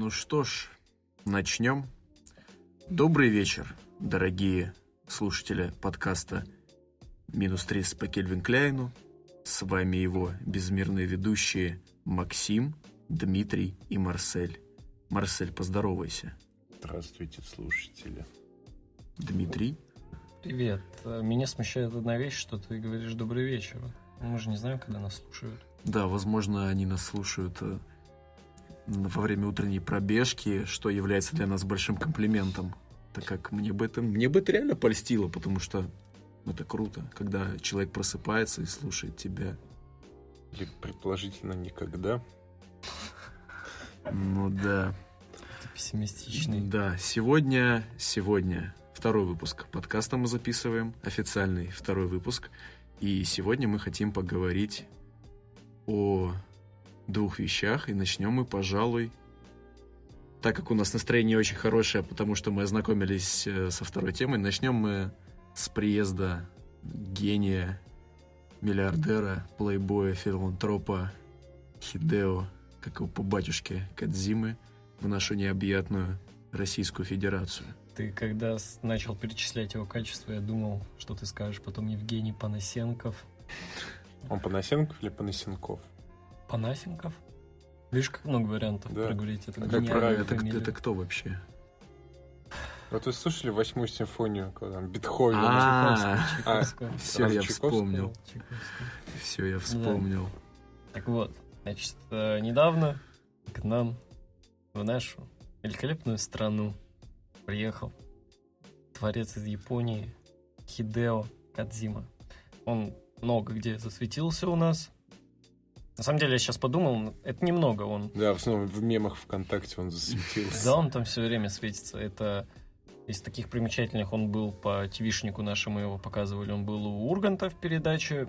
Ну что ж, начнем. Добрый вечер, дорогие слушатели подкаста «Минус 30 по Кельвин Кляйну». С вами его безмерные ведущие Максим, Дмитрий и Марсель. Марсель, поздоровайся. Здравствуйте, слушатели. Дмитрий. Привет. Меня смущает одна вещь, что ты говоришь «добрый вечер». Мы же не знаем, когда нас слушают. Да, возможно, они нас слушают э, во время утренней пробежки, что является для нас большим комплиментом. Так как мне бы это, мне бы это реально польстило, потому что это круто, когда человек просыпается и слушает тебя. Или предположительно никогда. Ну да. Ты пессимистичный. Да, сегодня, сегодня второй выпуск подкаста мы записываем, официальный второй выпуск. И сегодня мы хотим поговорить о двух вещах. И начнем мы, пожалуй, так как у нас настроение очень хорошее, потому что мы ознакомились э, со второй темой, начнем мы с приезда гения, миллиардера, плейбоя, филантропа Хидео, как его по батюшке Кадзимы, в нашу необъятную Российскую Федерацию. Ты когда начал перечислять его качества, я думал, что ты скажешь потом Евгений Панасенков. Он Панасенков или Панасенков? Панасенков? Видишь, как много вариантов Да. проговорить эту А как правильно? Это, это кто вообще? Вот вы слушали восьмую симфонию, когда там Бетховен? А, Чайковского, А. Все, я вспомнил. Все, я вспомнил. Так вот, значит, э, недавно к нам в нашу великолепную страну приехал творец из Японии Хидео Кадзима. Он много где засветился у нас. На самом деле, я сейчас подумал, это немного он. Да, в основном в мемах ВКонтакте он засветился. Да, он там все время светится. Это из таких примечательных он был по ТВшнику нашему, его показывали. Он был у Урганта в передаче,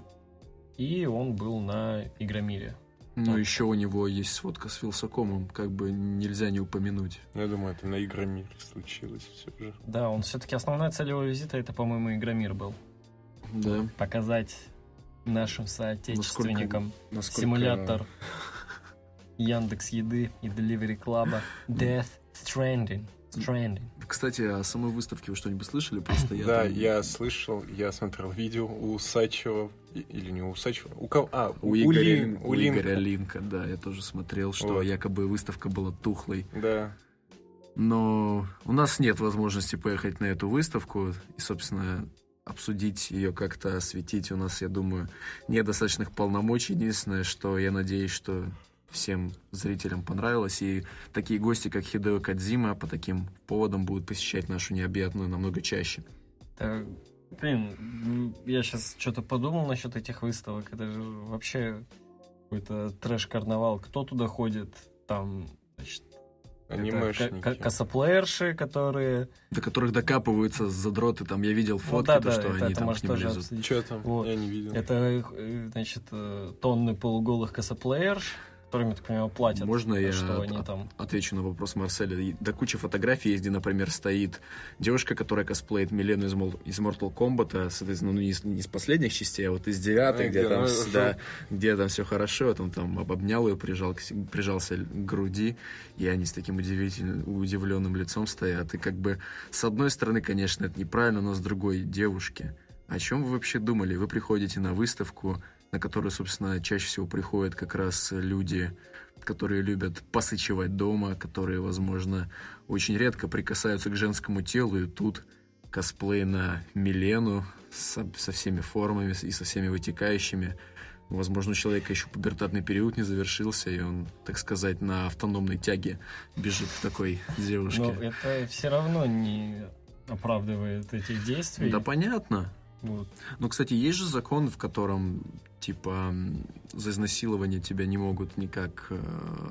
и он был на Игромире. Но еще у него есть сводка с Вилсакомом, как бы нельзя не упомянуть. Ну, Я думаю, это на Игромире случилось все же. Да, он все-таки основная цель его визита это, по-моему, Игромир был. Да. Показать нашим соотечественникам Насколько... симулятор Яндекс Еды и Delivery Club Death Stranding. Stranding. Кстати, о самой выставке вы что-нибудь слышали? Просто я да, там- я слышал, я смотрел видео у Усачева, и- или не у Усачева, у кого? А, У Игоря, Лин- у Линка. Игоря Линка, да, я тоже смотрел, что Вот. якобы выставка была тухлой. Да, Но у нас нет возможности поехать на эту выставку и, собственно, обсудить ее как-то, осветить. У нас, я думаю, нет достаточных полномочий. Единственное, что я надеюсь, что всем зрителям понравилось. И такие гости, как Хидео Кадзима, по таким поводам будут посещать нашу необъятную намного чаще. Да, блин, м, я сейчас что-то подумал насчет этих выставок. Это же вообще какой-то трэш-карнавал. Кто туда ходит? Там, значит, анимешники. косоплеерши, которые... До которых докапываются задроты. Там я видел Ну фотки, да, то, да, что это, они это там может к ним тоже лезут. Че там? Вот. Я не видел. Это, э, значит, э, тонны полуголых косоплеерш, которыми, так понимаю, платят. Можно я что от- они там... Отвечу на вопрос Марселя. И До кучи фотографий есть, где, например, стоит девушка, которая косплеит Милену из, из Mortal Kombat, соответственно, ну, не из, не из последних частей, а вот из девятой, А, где, где там, с- да, где там все хорошо, там, там обнял ее, прижал, прижался к груди, и они с таким удивительным, удивленным лицом стоят. И как бы, с одной стороны, конечно, это неправильно, но с другой, девушки, о чем вы вообще думали? Вы приходите на выставку, на которую, собственно, чаще всего приходят как раз люди, которые любят посычевать дома, которые, возможно, очень редко прикасаются к женскому телу, и тут косплей на Милену со, со всеми формами и со всеми вытекающими. Возможно, у человека еще пубертатный период не завершился, и он, так сказать, на автономной тяге бежит к такой девушке. Но это все равно не оправдывает этих действий. Да понятно. Вот. Но, кстати, есть же закон, в котором, типа, за изнасилование тебя не могут никак э,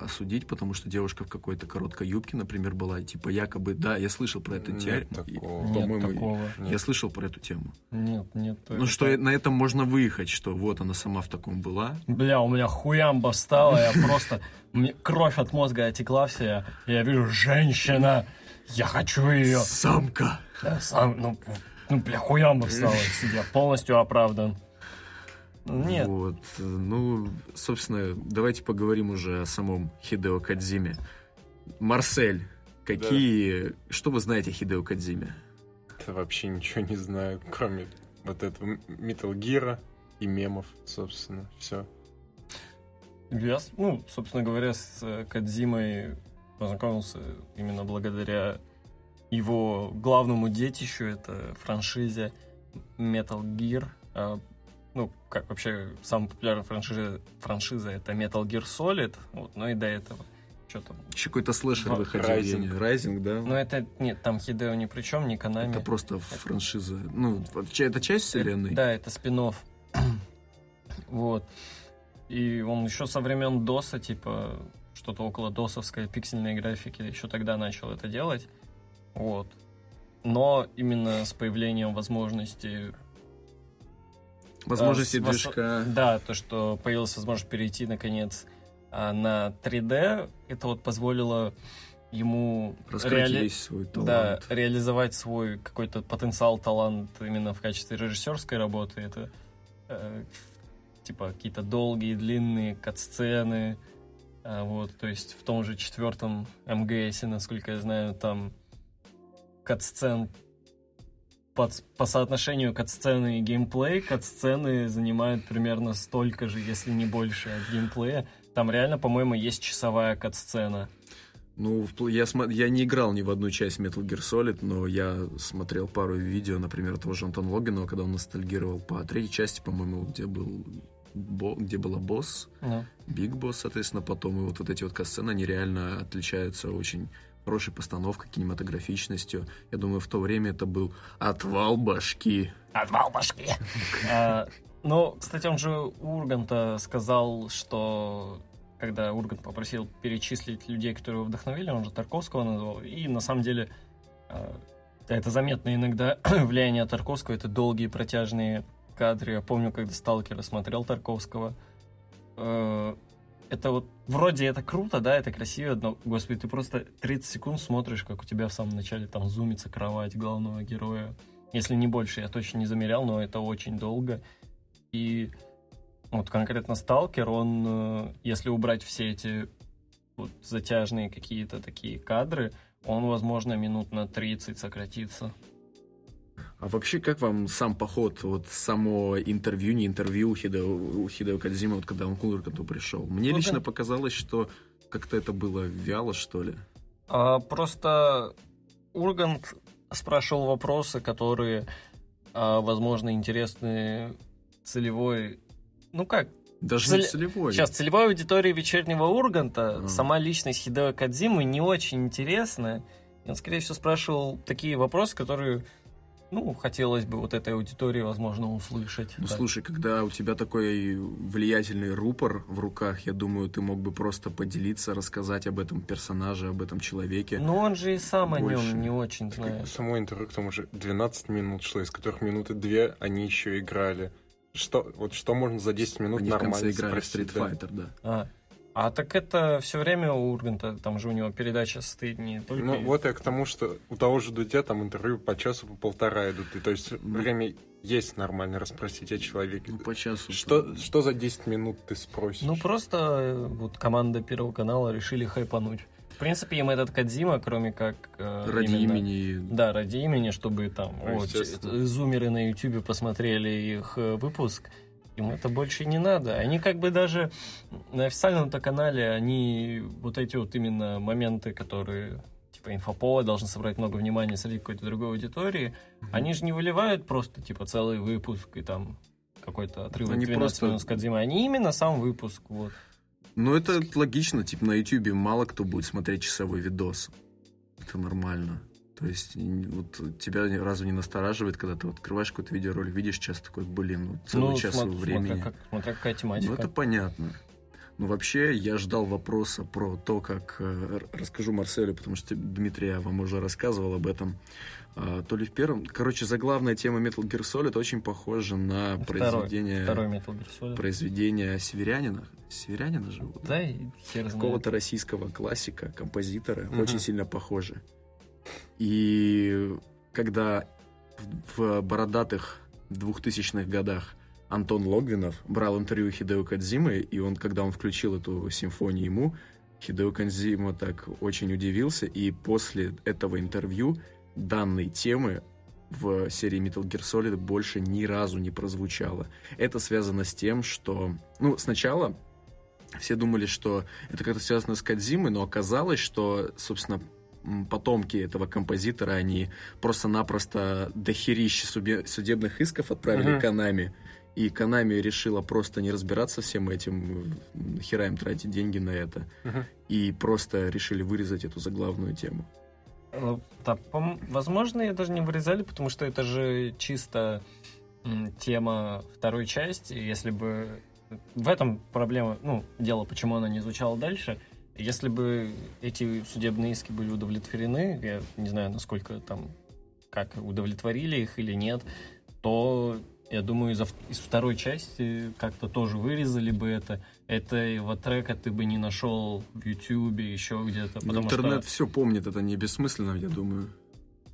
осудить, потому что девушка в какой-то короткой юбке, например, была, и, типа, якобы, да, я слышал про эту тему. По-моему, такого. Нет. Я слышал про эту тему. Нет, нет. Ну, это- что на этом можно выехать, что вот она сама в таком была. Бля, у меня хуямба встала, я просто... мне Кровь от мозга отекла вся, я вижу, женщина, я хочу ее. Самка! Да, сам, ну, ну, бля, хуямба встала, я полностью оправдан. Нет, Вот. Ну, собственно, давайте поговорим уже о самом Хидео Кадзиме. Марсель, какие... Что вы знаете о Хидео Кадзиме? Это вообще ничего не знаю, кроме вот этого Metal Gear и мемов, собственно, все. Я, ну, собственно говоря, с э, Кадзимой познакомился именно благодаря его главному детищу, это франшизе Metal Gear. А, ну, как вообще, самая популярная франшиза, франшиза это Metal Gear Solid, вот, но и до этого. Что там? Еще какой-то слэшер выходил. Rising, да? Ну, это, нет, там Хидео ни при чем, ни Канами. Это просто франшиза. Ну, это часть вселенной? Да, это спин Вот. И он еще со времен ДОСа, типа, что-то около досовской пиксельной графики, еще тогда начал это делать. Вот. Но именно с появлением возможности... Возможности э, вос- движка. Да, то, что появилась возможность перейти, наконец, а, на 3D, это вот позволило ему Раскрыть реали- свой талант. да, реализовать свой какой-то потенциал, талант именно в качестве режиссерской работы. Это э, типа какие-то долгие, длинные кат-сцены. А, вот, то есть в том же четвертом МГСе, насколько я знаю, там кат-сцен под- по соотношению кат-сцены и геймплей, кат-сцены занимают примерно столько же, если не больше от геймплея. Там реально, по-моему, есть часовая кат-сцена. Ну, я, я не играл ни в одну часть Metal Gear Solid, но я смотрел пару видео, например, того же Антона Логинова, когда он ностальгировал по третьей части, по-моему, где был бо- где была босс, Ну, Биг Босс, соответственно, потом, и вот, вот эти вот касцены, они реально отличаются очень хорошей постановкой, кинематографичностью. Я думаю, в то время это был отвал башки. Отвал башки. А, Ну, кстати, он же Урганта сказал, что когда Ургант попросил перечислить людей, которые его вдохновили, он же Тарковского назвал. И на самом деле а, это заметно иногда влияние Тарковского. Это долгие протяжные кадры. Я помню, когда Сталкера смотрел Тарковского. Это вот вроде это круто, да, это красиво, но, господи, ты просто 30 секунд смотришь, как у тебя в самом начале там зумится кровать главного героя. Если не больше, я точно не замерял, но это очень долго. И вот конкретно Сталкер, он, э, если убрать все эти вот затяжные какие-то такие кадры, он, возможно, минут на 30 сократится. А вообще, как вам сам поход, вот само интервью, не интервью у Хидео, у Хидео Кадзима, вот когда он к Урганту пришел? Мне Ну, лично да. показалось, что как-то это было вяло, что ли. А, просто Ургант спрашивал вопросы, которые, а, возможно, интересны целевой... Ну как, Даже Цель- не целевой. Сейчас, целевой аудитории вечернего Урганта, Ага. сама личность Хидео Кадзимы не очень интересна. Он, скорее всего, спрашивал такие вопросы, которые, ну, хотелось бы вот этой аудитории, возможно, услышать. Ну, Да. слушай, когда у тебя такой влиятельный рупор в руках, я думаю, ты мог бы просто поделиться, рассказать об этом персонаже, об этом человеке. Но он же и сам о Больше. нем не очень Так, знает. Само интервью к тому же 12 минут шло, из которых минуты две они еще играли. Что, вот что можно за 10 минут Они в нормально конце играли в спросить, Street да? Fighter, да. А, а так это все время у Урганта, там же у него передача состоит не только... Ну, вот я к тому, что у того же Дудя там интервью по часу, по полтора идут. И, то есть время есть нормально расспросить о человеке. Ну, по часу. Что, что за 10 минут ты спросишь? Ну, просто э, вот команда Первого канала решили хайпануть. В принципе, им этот Кадзима, кроме как... э, Ради именно- имени... Да, ради имени, чтобы там Ну, вот, э, зумеры на Ютубе посмотрели их э, выпуск. Им это больше не надо. Они как бы даже на официальном-то канале, они вот эти вот именно моменты, которые типа инфоповод должен собрать много внимания среди какой-то другой аудитории, они же не выливают просто типа целый выпуск и там какой-то отрывок Они 12 просто- минут с Кодзимой. Они именно сам выпуск. Вот. Ну, это логично, типа, на Ютубе мало кто будет смотреть часовой видос. Это нормально. То есть, вот тебя разве не настораживает, когда ты открываешь какой-то видеоролик, видишь час такой, блин, ну, целый час смо- времени. Смотря, как, смотря какая тематика. Ну, это понятно. Ну, вообще, я ждал вопроса про то, как... э, расскажу Марселю, потому что Дмитрий я вам уже рассказывал об этом. А, то ли в первом... Короче, заглавная тема Metal Gear Solid очень похожа на Второй, произведение... Второй Metal Gear Solid. произведение Северянина. Северянина же? вот, Да. Какого-то российского классика, композитора. Мгм. Очень сильно похожи. И когда в, бородатых 2000-х годах Антон Логвинов брал интервью Хидео Кадзимы, и он, когда он включил эту симфонию ему, Хидео Канзима так очень удивился, и после этого интервью данной темы в серии Metal Gear Solid больше ни разу не прозвучало. Это связано с тем, что... Ну, сначала все думали, что это как-то связано с Кадзимой, но оказалось, что, собственно, потомки этого композитора, они просто-напросто дохерища судебных исков отправили uh-huh. Канами. И Канами решила просто не разбираться всем этим, хера им тратить деньги на это. Uh-huh. И просто решили вырезать эту заглавную тему. Ну, да, возможно, ее даже не вырезали, потому что это же чисто тема второй части. Если бы в этом проблема, ну, дело, почему она не звучала дальше. Если бы эти судебные иски были удовлетворены, я не знаю, насколько там, как удовлетворили их или нет, то я думаю, из, из второй части как-то тоже вырезали бы это. Этого трека ты бы не нашел в Ютубе, еще где-то. Интернет что... все помнит, это не бессмысленно, я думаю.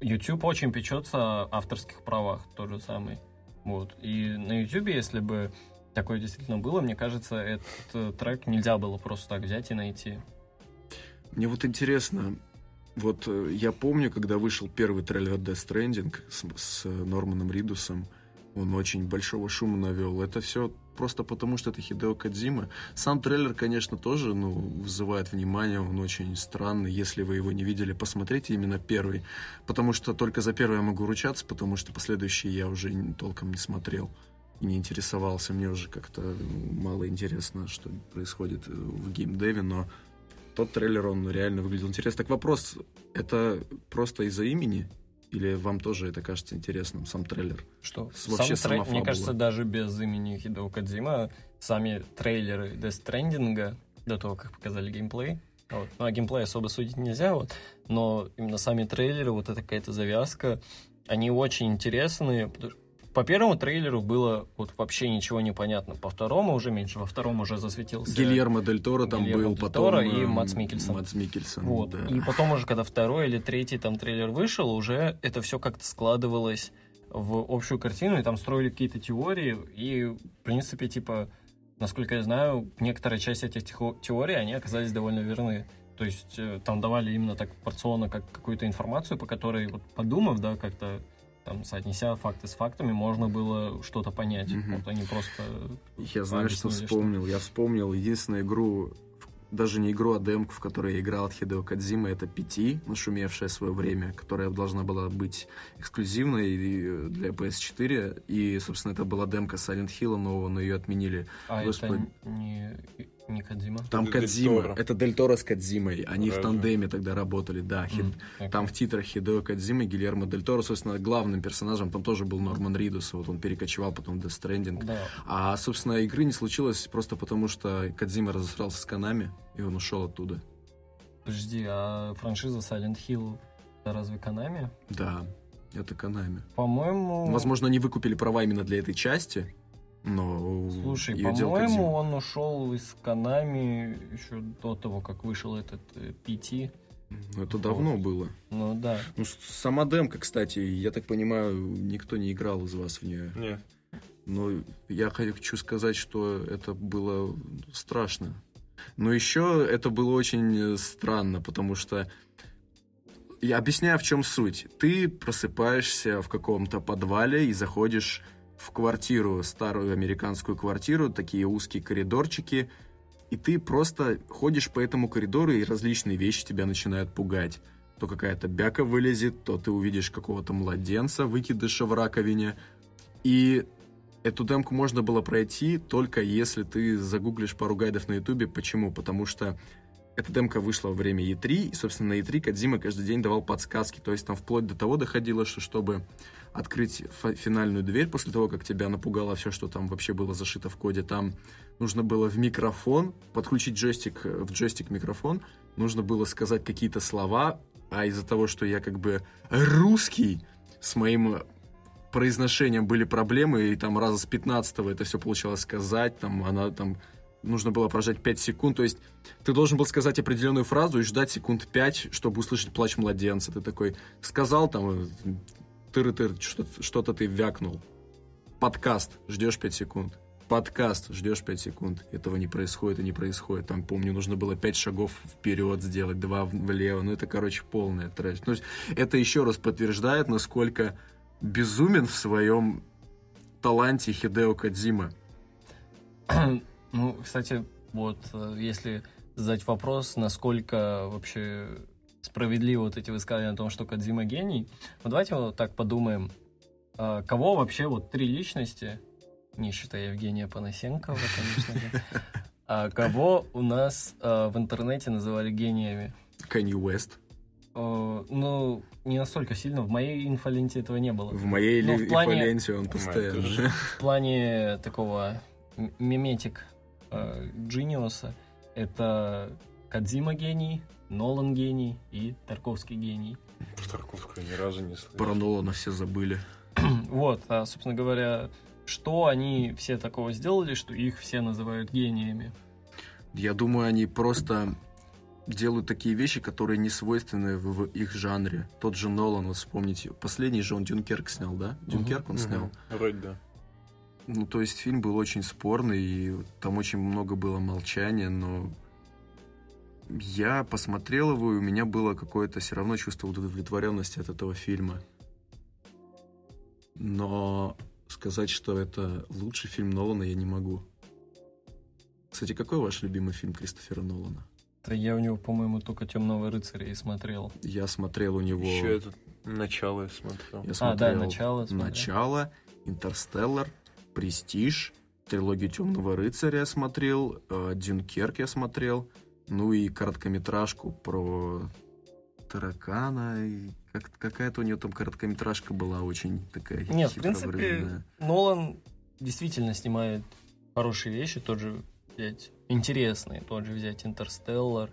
YouTube очень печется о авторских правах, тот же самый. Вот. И на YouTube, если бы такое действительно было, мне кажется, этот трек нельзя было просто так взять и найти. Мне вот интересно, вот э, я помню, когда вышел первый трейлер Death Stranding с, с Норманом Ридусом, он очень большого шума навел. Это все просто потому, что это Хидео Кадзима. Сам трейлер, конечно, тоже ну, вызывает внимание, он очень странный. Если вы его не видели, посмотрите именно первый. Потому что только за первый я могу ручаться, потому что последующие я уже толком не смотрел и не интересовался. Мне уже как-то мало интересно, что происходит в геймдеве, но тот трейлер, он реально выглядел интересно. Так вопрос, это просто из-за имени? Или вам тоже это кажется интересным, сам трейлер? Что? Вообще сам трей... Мне кажется, даже без имени Хидео Кадзима сами трейлеры Death Stranding до того, как показали геймплей, вот. Ну, а геймплей особо судить нельзя, вот. но именно сами трейлеры, вот эта какая-то завязка, они очень интересные, по первому трейлеру было вот вообще ничего не понятно. По второму уже меньше. Во втором уже засветился... Гильермо Дель Торо там Гильермо был, Дель потом... и эм, Мац Микельсон. Мац Микельсон, вот. да. И потом уже, когда второй или третий там трейлер вышел, уже это все как-то складывалось в общую картину, и там строили какие-то теории, и, в принципе, типа, насколько я знаю, некоторая часть этих теорий, они оказались довольно верны. То есть э, там давали именно так порционно как какую-то информацию, по которой, вот подумав, да, как-то там, соотнеся факты с фактами, можно было что-то понять. Угу. Вот они просто... Я знаю, что вспомнил. Что... Я вспомнил единственную игру, даже не игру, а демку, в которой я играл от Хидео Кадзима, это PT, нашумевшая свое время, которая должна была быть эксклюзивной для PS4. И, собственно, это была демка Silent Hill нового, но ее отменили. А Господи... это не не Кадзима? Там Кадзима. Это Дель Торо с Кадзимой. Они Разве? в тандеме тогда работали, да. Хид... Mm, okay. Там в титрах Хидео Кадзима и Гильермо Дель Торо, собственно, главным персонажем там тоже был Норман Ридус. Вот он перекочевал потом в Death Stranding. Да. А, собственно, игры не случилось просто потому, что Кадзима разосрался с Канами, и он ушел оттуда. Подожди, а франшиза Silent Hill это разве Канами? Да, это Канами. По-моему... Возможно, они выкупили права именно для этой части, но Слушай, по-моему, он ушел из Канами еще до того, как вышел этот PT. Э, ну, это давно вот. было. Ну да. Ну, сама демка, кстати, я так понимаю, никто не играл из вас в нее. Нет. Но я хочу сказать, что это было страшно. Но еще это было очень странно, потому что я объясняю, в чем суть. Ты просыпаешься в каком-то подвале и заходишь в квартиру, старую американскую квартиру, такие узкие коридорчики, и ты просто ходишь по этому коридору, и различные вещи тебя начинают пугать. То какая-то бяка вылезет, то ты увидишь какого-то младенца, выкидыша в раковине. И эту демку можно было пройти только если ты загуглишь пару гайдов на ютубе. Почему? Потому что эта демка вышла во время E3, и, собственно, на E3 Кадзима каждый день давал подсказки. То есть там вплоть до того доходило, что чтобы открыть финальную дверь после того, как тебя напугало все, что там вообще было зашито в коде. Там нужно было в микрофон, подключить джойстик, в джойстик микрофон, нужно было сказать какие-то слова, а из-за того, что я как бы русский, с моим произношением были проблемы, и там раза с 15 это все получалось сказать, там она там нужно было прожать 5 секунд. То есть ты должен был сказать определенную фразу и ждать секунд 5, чтобы услышать плач младенца. Ты такой сказал там тыр-тыр, что-то ты вякнул. Подкаст, ждешь 5 секунд. подкаст, ждешь 5 секунд, этого не происходит и не происходит. Там, помню, нужно было 5 шагов вперед сделать, 2 влево. Ну, это, короче, полная трэш. Есть, это еще раз подтверждает, насколько безумен в своем таланте Хидео Кадзима. Ну, кстати, вот э, если задать вопрос, насколько вообще справедливо вот эти высказывания о том, что Кадзима гений, ну давайте вот так подумаем, а, кого вообще вот три личности, не считая Евгения Панасенкова, конечно же, а кого у нас а, в интернете называли гениями? Канье Уэст. А, ну, не настолько сильно. В моей инфоленте этого не было. В моей Ну, ли- в плане- инфоленте он постоянно. В плане такого м- миметик э, Джиниуса это Кадзима гений, Нолан гений и Тарковский гений. Про Тарковского ни разу не слышал. Про Нолана все забыли. Вот, а, собственно говоря, что они все такого сделали, что их все называют гениями? Я думаю, они просто делают такие вещи, которые не свойственны в, в их жанре. Тот же Нолан, вот вспомните, последний же он Дюнкерк снял, да? Дюнкерк он снял. Вроде да. Ну, то есть фильм был очень спорный, и там очень много было молчания, но я посмотрел его, и у меня было какое-то все равно чувство удовлетворенности от этого фильма. Но сказать, что это лучший фильм Нолана, я не могу. Кстати, какой ваш любимый фильм Кристофера Нолана? Да я у него, по-моему, только «Темного рыцаря» и смотрел. Я смотрел у него... Еще это начало я смотрел. Я А, смотрел да, «Начало» смотрел. Начало, Интерстеллар, Престиж, трилогию Темного рыцаря я смотрел, Дюнкерк я смотрел, ну и короткометражку про таракана. и как- какая-то у нее там короткометражка была очень такая. Нет, в принципе. Нолан действительно снимает хорошие вещи, тот же взять интересные, тот же взять «Интерстеллар»,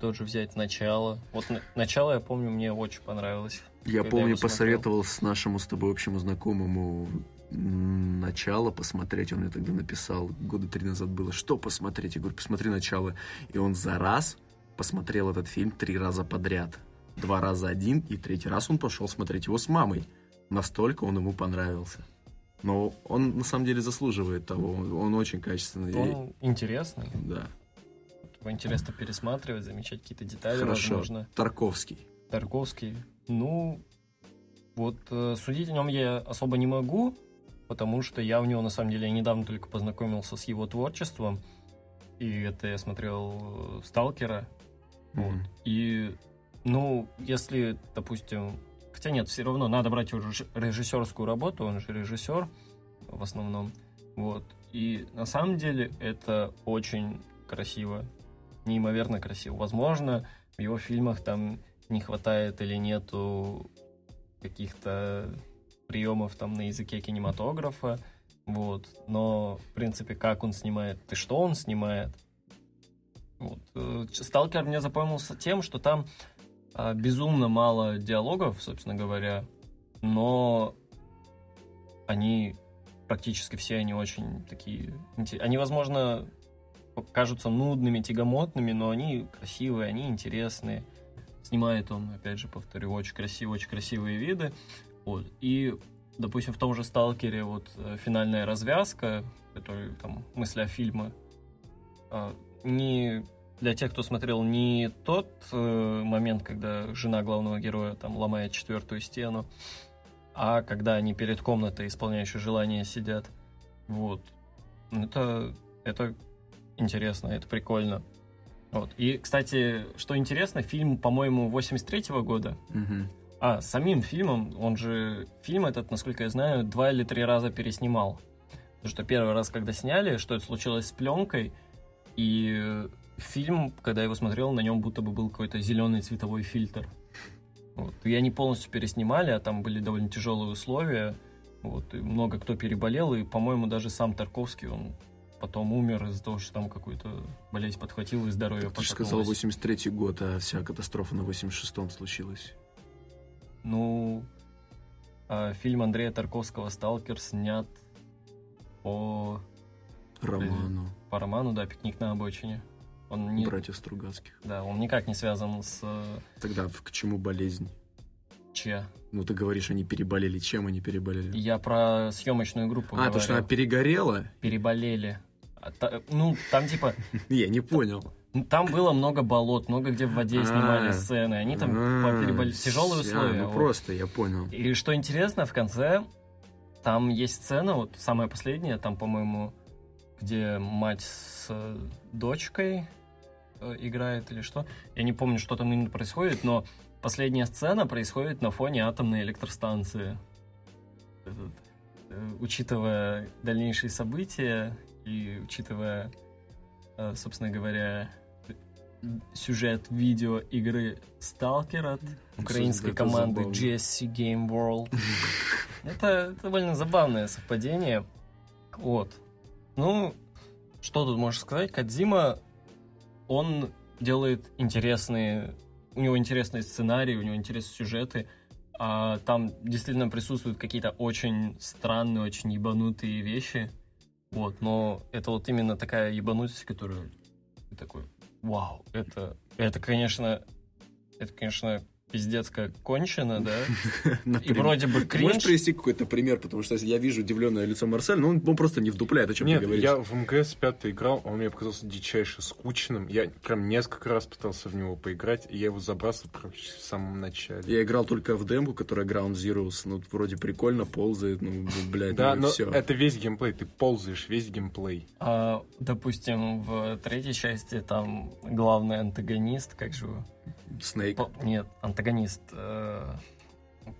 тот же взять «Начало». Вот «На- «Начало», я помню, мне очень понравилось. Я помню, смотрел. посоветовал с нашему с тобой общему знакомому начало посмотреть. Он мне тогда написал, года три назад было, что посмотреть? Я говорю, посмотри начало. И он за раз посмотрел этот фильм три раза подряд. Два раза один, и третий раз он пошел смотреть его с мамой. Настолько он ему понравился. Но он на самом деле заслуживает того. Он, он очень качественный. И- Он интересный, Да. его интересно пересматривать, замечать какие-то детали, Хорошо. возможно. Тарковский. Тарковский. Ну, вот э, судить о нем я особо не могу, потому что я у него, на самом деле, недавно только познакомился с его творчеством. И это я смотрел э, «Сталкера». Вот. Мгм. И, ну, если, допустим... Хотя нет, все равно надо брать его реж- режиссерскую работу, он же режиссер в основном. Вот. И на самом деле это очень красиво, неимоверно красиво. Возможно, в его фильмах там не хватает или нету каких-то приемов там на языке кинематографа, вот. Но, в принципе, как он снимает и что он снимает, вот. Э, Сталкер мне запомнился тем, что там а, безумно мало диалогов, собственно говоря, но они практически все они очень такие... Они, возможно, кажутся нудными, тягомотными, но они красивые, они интересные. Снимает он, опять же, повторю, очень красивые, очень красивые виды. Вот. И, допустим, в том же «Сталкере» вот э, финальная развязка, который там мысля фильма, не для тех, кто смотрел не тот э, момент, когда жена главного героя там ломает четвертую стену, а когда они перед комнатой, исполняющей желания, сидят. Вот. Это, это интересно, это прикольно. Вот. И, кстати, что интересно, фильм, по-моему, 83 года. Мгм. А, самим фильмом, он же, фильм этот, насколько я знаю, два или три раза переснимал. Потому что первый раз, когда сняли, что это случилось с пленкой, и э, фильм, когда я его смотрел, на нем будто бы был какой-то зеленый цветовой фильтр. Вот. И они полностью переснимали, а там были довольно тяжелые условия. Вот. И много кто переболел, и, по-моему, даже сам Тарковский, он потом умер из-за того, что там какую-то болезнь подхватил и здоровье Ты сказал пошатнулось. 83 год, а вся катастрофа на 86-м случилась. Ну, а, фильм Андрея Тарковского «Сталкер» снят по, Роману. по роману, да, «Пикник на обочине». Он не, Братьев Стругацких. да, он никак не связан с... э, Тогда к чему болезнь? Че? Ну, ты говоришь, они переболели. Чем они переболели? Я про съемочную группу А, то, что она говорю. перегорела? Переболели. А та- ну, там типа, Я не понял. Ну, там было много болот, много где в воде А. снимали сцены. Они там А, переболели. Тяжелые вся, условия. Ну, просто, я понял. И что интересно, в конце там есть сцена, вот самая последняя, там, по-моему, где мать с дочкой э, играет или что. Я не помню, что там именно происходит, но последняя сцена происходит на фоне атомной электростанции. Э, учитывая дальнейшие события и учитывая, э, собственно говоря, сюжет видео игры Stalker от украинской это команды забавно. GSC Game World. Это довольно забавное совпадение. Вот. Ну, что тут можешь сказать? Кадзима, он делает интересные... У него интересные сценарии, у него интересные сюжеты. А там действительно присутствуют какие-то очень странные, очень ебанутые вещи. Вот, но это вот именно такая ебанутость, которую ты такой, вау, это, это, конечно, это, конечно, пиздец как кончено, да? И вроде бы Ты Можешь кринж. привести какой-то пример, потому что я вижу удивленное лицо Марсель, но он, он просто не вдупляет, о чем Нет, ты говоришь. я в МГС 5 играл, он мне показался дичайше скучным. Я прям несколько раз пытался в него поиграть, и я его забрасывал практически в самом начале. Я играл только в демку, которая Ground Zeroes. Ну, вроде прикольно, ползает, ну, ну, блядь, Да, ну, но все. это весь геймплей, ты ползаешь, весь геймплей. А, допустим, в третьей части там главный антагонист, как же его? Снейк. Нет, антагонист. э,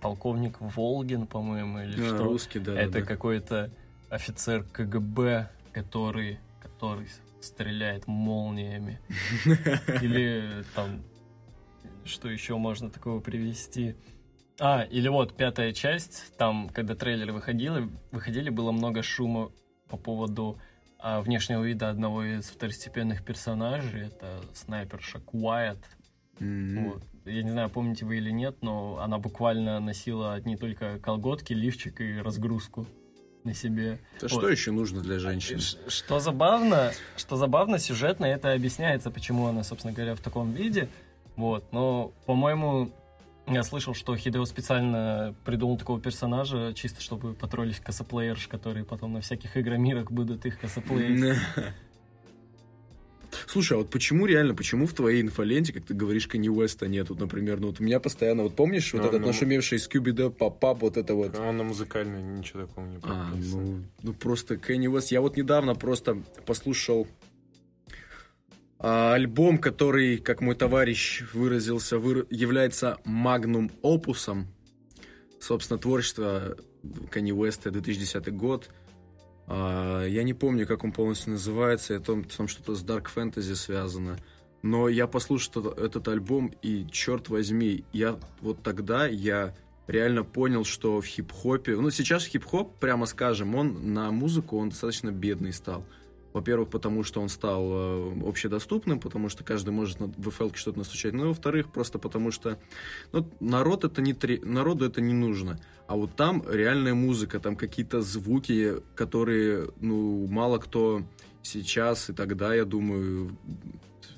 полковник Волгин, по-моему, или А, что. русский, да. Это да. какой-то офицер КГБ, который, который стреляет молниями. Или там, что еще можно такого привести? А, или вот пятая часть, там, когда трейлеры выходили, выходили, было много шума по поводу а, внешнего вида одного из второстепенных персонажей. Это снайперша Куайт. М. Вот. Я не знаю, помните вы или нет, но она буквально носила не только колготки, лифчик и разгрузку на себе. Это Вот. что еще нужно для женщин? Ш- Что забавно, что забавно, сюжетно это объясняется, почему она, собственно говоря, в таком виде. Вот, но, по-моему, я слышал, что Хидео специально придумал такого персонажа, чисто чтобы потроллить косоплеерш, которые потом на всяких игромирах будут их косоплеить. Слушай, а вот почему реально, почему в твоей инфоленте, как ты говоришь, Кани Уэста нету, например, ну вот у меня постоянно, вот помнишь, вот Ну, этот ну. нашумевший Скюби Дэ, Папап, вот это вот. А на музыкальной ничего такого не А, ну, ну просто Кенни Уэст. Я вот недавно просто послушал а, альбом, который, как мой товарищ выразился, выр- является магнум опусом. Собственно, творчество Кенни Уэста, 2010 год. А, я не помню, как он полностью называется, и там, там что-то с Dark Fantasy связано. Но я послушал этот, альбом, и, черт возьми, я вот тогда я реально понял, что в хип-хопе... Ну, сейчас хип-хоп, прямо скажем, он на музыку, он достаточно бедный стал. Во-первых, потому что он стал э, общедоступным, потому что каждый может на VFL что-то настучать. Ну, и во-вторых, просто потому что ну, народ это не тре- народу это не нужно. А вот там реальная музыка, там какие-то звуки, которые, ну, мало кто сейчас и тогда, я думаю,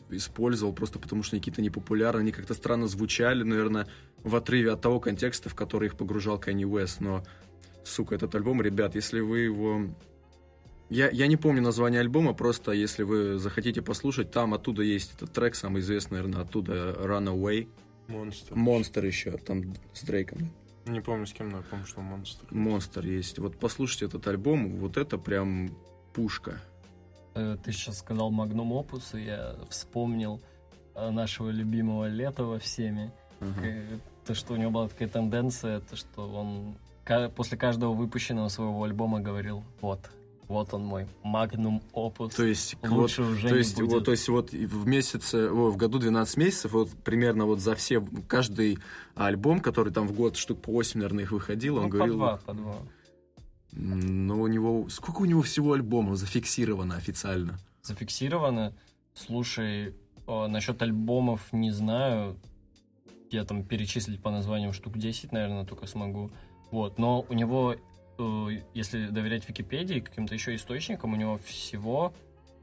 использовал, просто потому что они какие-то непопулярные, они как-то странно звучали, наверное, в отрыве от того контекста, в который их погружал Kanye West. Но, сука, этот альбом, ребят, если вы его... Я, я не помню название альбома, просто если вы захотите послушать, там оттуда есть этот трек, самый известный, наверное, оттуда Runaway. Монстр. Монстр еще, там с Дрейком. Не помню с кем, но я помню, что монстр. Монстр есть. Вот послушайте этот альбом, вот это прям пушка. Э, Ты сейчас сказал Magnum Opus, и я вспомнил э, нашего любимого Летова всеми. Э, То, что у него была такая тенденция, то, что он после каждого выпущенного своего альбома говорил, вот, вот он мой Magnum Opus. То есть, вот, Лучше уже то не есть, будет. вот, то есть вот в месяце, о, в году 12 месяцев, вот примерно вот за все, каждый альбом, который там в год штук по 8, наверное, их выходил, он ну, говорил... по два, по два. Ну, у него... Сколько у него всего альбомов зафиксировано официально? Зафиксировано. Слушай, насчет альбомов не знаю. Я там перечислить по названиям штук 10, наверное, только смогу. Вот, но у него, если доверять Википедии, каким-то еще источникам, у него всего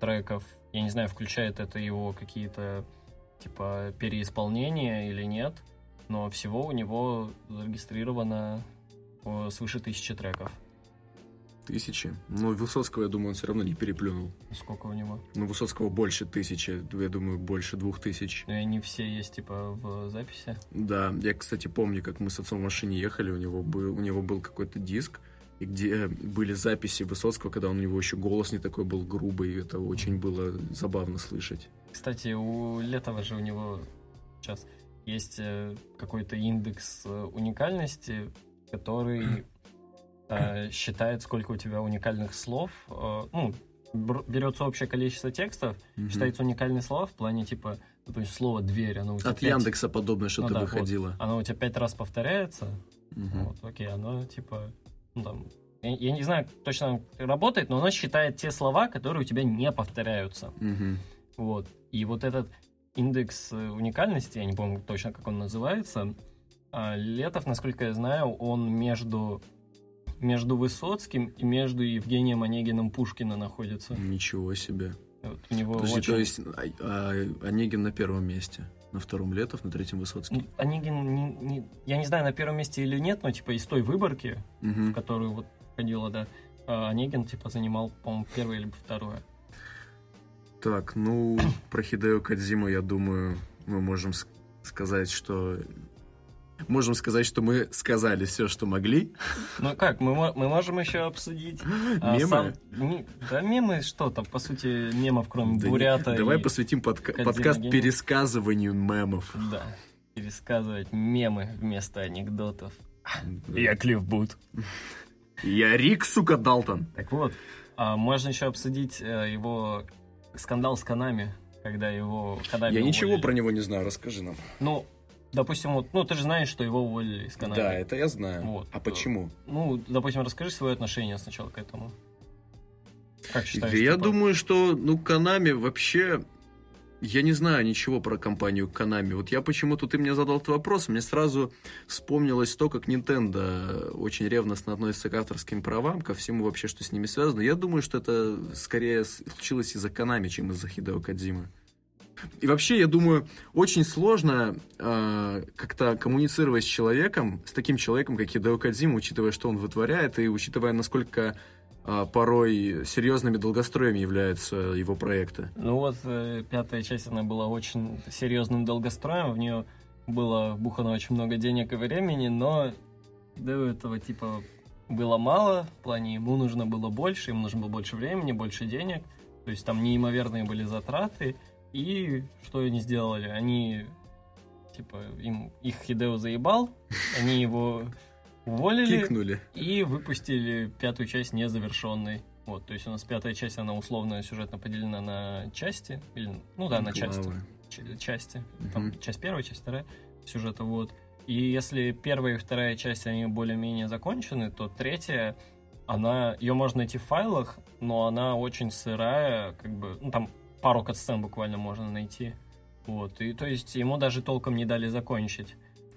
треков, я не знаю, включает это его какие-то типа переисполнения или нет, но всего у него зарегистрировано э, свыше тысячи треков. Тысячи. Ну, Высоцкого, я думаю, он все равно не переплюнул. Сколько у него? Ну, Высоцкого больше тысячи, я думаю, больше двух тысяч. И они все есть, типа, в записи. Да, я, кстати, помню, как мы с отцом в машине ехали, у него был, у него был какой-то диск, и где были записи Высоцкого, когда он, у него еще голос не такой был грубый, и это очень было забавно слышать. Кстати, у Летова же у него сейчас есть э, какой-то индекс э, уникальности, который э, считает, сколько у тебя уникальных слов. Э, ну, берется общее количество текстов, Мгм. считается уникальные слова в плане, типа, то есть слово «дверь», оно у тебя От пять- Яндекса подобное что-то Ну да, вот. выходило. Оно у тебя пять раз повторяется, Мгм. вот, окей, оно, типа, ну, там, я, я не знаю, точно работает, но оно считает те слова, которые у тебя не повторяются. Мгм. Вот. И вот этот индекс э, уникальности, я не помню точно, как он называется, а, Летов, насколько я знаю, он между, между Высоцким и между Евгением Онегиным Пушкина находится. Ничего себе. Вот у него Подожди, очень- то есть а- а Онегин на первом месте, на втором Летов, на третьем Высоцкий. Ну, Онегин, не- не- я не знаю, на первом месте или нет, но типа из той выборки, в Мгм. которую вот входила, да, а, Онегин типа занимал, по-моему, первое либо второе. Так, ну, про Хидео Кадзиму, я думаю, мы можем сказать, что... Можем сказать, что мы сказали все, что могли. Ну как, мы, мы можем еще обсудить а, Мемы? сам- ми- да, мемы что там, по сути, мемов, кроме Да не- Бурята. Давай и- посвятим подка- подкаст пересказыванию мемов. Да, пересказывать мемы вместо анекдотов. Я, Клифф Бут. Рик, сука, Далтон. Так вот, а, можно еще обсудить э, его скандал с Канами, когда его... Канами Я ничего уволили. про него не знаю, расскажи нам. Ну, допустим, вот, ну ты же знаешь, что его уволили из Канами. Да, это я знаю. Вот. А почему? Ну, допустим, расскажи свое отношение сначала к этому. Как считаешь? я типа? думаю, что, ну, Канами вообще... Я не знаю ничего про компанию Konami. Вот я почему-то, ты мне задал этот вопрос, мне сразу вспомнилось то, как Nintendo очень ревностно относится к авторским правам, ко всему вообще, что с ними связано. Я думаю, что это скорее случилось из-за Konami, чем из-за Хидео Кадзимы. И вообще, я думаю, очень сложно э, как-то коммуницировать с человеком, с таким человеком, как Хидео Кадзима, учитывая, что он вытворяет, и учитывая, насколько э, порой серьезными долгостроями являются его проекты. Ну вот, э, пятая часть, она была очень серьезным долгостроем, в нее было вбухано очень много денег и времени, но до этого, типа, было мало, в плане ему нужно было больше, ему нужно было больше времени, больше денег, то есть там неимоверные были затраты, и что они сделали? Они, типа, им, их Хидео заебал, они его уволили, Кикнули. и выпустили пятую часть незавершенной. Вот, то есть у нас пятая часть, она условно сюжетно поделена на части, или, ну да, на части. Ч- части. Там Мгм. часть первая, часть вторая сюжета, вот. И если первая и вторая часть, они более-менее закончены, то третья, она, ее можно найти в файлах, но она очень сырая, как бы, ну там пару катсцен буквально можно найти. Вот, и то есть ему даже толком не дали закончить.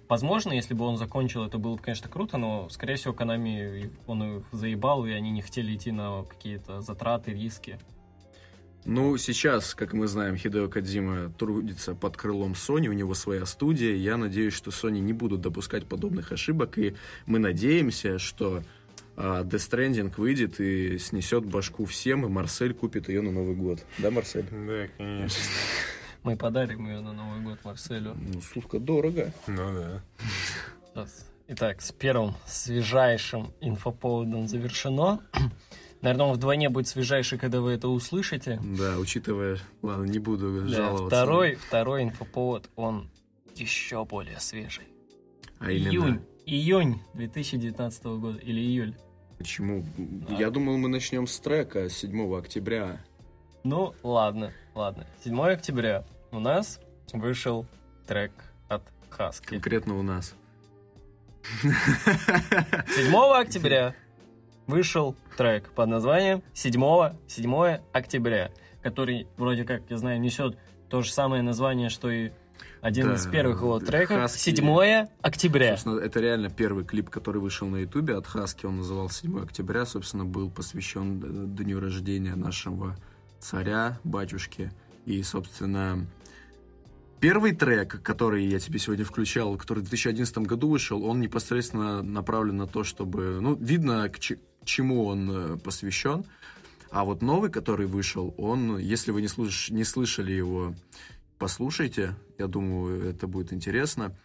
Возможно, если бы он закончил, это было бы, конечно, круто, но, скорее всего, Konami, он их заебал, и они не хотели идти на какие-то затраты, риски. Ну, сейчас, как мы знаем, Хидео Кадзима трудится под крылом Sony, у него своя студия. Я надеюсь, что Sony не будут допускать подобных ошибок, и мы надеемся, что а, Death Stranding выйдет и снесет башку всем, и Марсель купит ее на Новый год. Да, Марсель? Да, конечно. Мы подарим ее на Новый год Марселю. Ну, сука, дорого. Ну да. Сейчас. Итак, с первым свежайшим инфоповодом завершено. Наверное, он вдвойне будет свежайший, когда вы это услышите. Да, учитывая... Ладно, не буду Да, жаловаться. второй, второй инфоповод, он еще более свежий. А именно, Июнь. Июнь 2019 года. Или июль. Почему? Да. Я думал, мы начнем с трека 7 октября. Ну, ладно, ладно. 7 октября у нас вышел трек от Хаски. Конкретно у нас. 7 октября вышел трек под названием 7, 7 октября, который, вроде как, я знаю, несет то же самое название, что и один Да, из первых его треков. Husky. 7 октября. Собственно, это реально первый клип, который вышел на Ютубе от Хаски. Он назывался 7 октября. Собственно, был посвящен дню рождения нашего царя, батюшки. И, собственно, Первый трек, который я тебе сегодня включал, который в 2011 году вышел, он непосредственно направлен на то, чтобы... Ну, видно, к, чему он э, посвящен. А вот новый, который вышел, он, если вы не, слуш- не слышали его, послушайте. Я думаю, это будет интересно.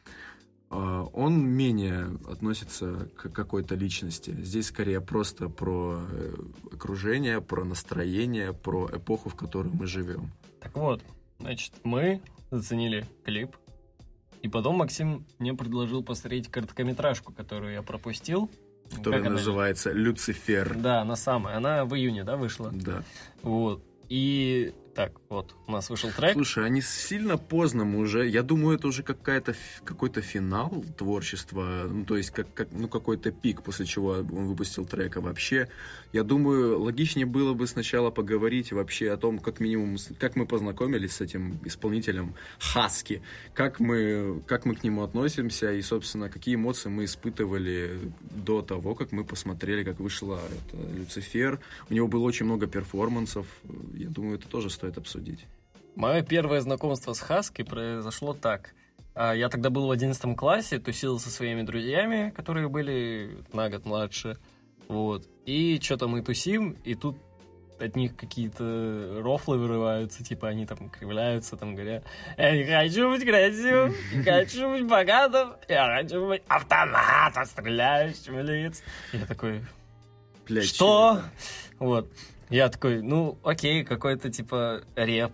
А, Он менее относится к какой-то личности. Здесь скорее просто про э, окружение, про настроение, про эпоху, в которой мы живем. Так вот, значит, мы заценили клип. И потом Максим мне предложил посмотреть короткометражку, которую я пропустил. Которая Как она? называется «Люцифер». Да, она самая. Она в июне, да, вышла? Да. Вот. И так, вот, у нас вышел трек. Слушай, они сильно поздно мы уже. Я думаю, это уже какая-то какой-то финал творчества, ну то есть как, как ну какой-то пик, после чего он выпустил трек. А вообще, я думаю, логичнее было бы сначала поговорить вообще о том, как минимум, как мы познакомились с этим исполнителем Хаски, как мы как мы к нему относимся и, собственно, какие эмоции мы испытывали до того, как мы посмотрели, как вышла Люцифер. У него было очень много перформансов. Я думаю, это тоже стоит обсудить. Мое первое знакомство с Хаски произошло так. А, Я тогда был в 11 классе, тусил со своими друзьями, которые были на год младше. Вот. И что-то мы тусим, и тут от них какие-то рофлы вырываются, типа они там кривляются, там говорят, я не хочу быть красивым, не хочу быть богатым, я хочу быть автоматом, стреляющим лиц. Я такой, Блядь, что? это? Вот. Я такой, ну, окей, какой-то типа реп.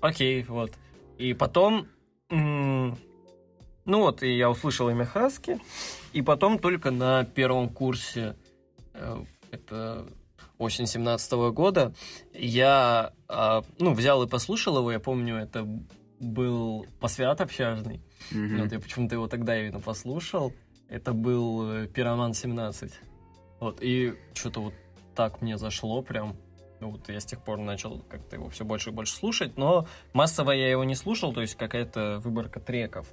Окей, вот. И потом, м, ну вот, и я услышал имя Хаски, и потом только на первом курсе, э, это осень 17 года, я, а, ну, взял и послушал его, я помню, это был посвят общажный. Мгм. Вот я почему-то его тогда именно послушал. Это был э, Пироман 17. Вот, и что-то вот так мне зашло прям. Ну, Вот я с тех пор начал как-то его все больше и больше слушать, но массово я его не слушал, то есть какая-то выборка треков.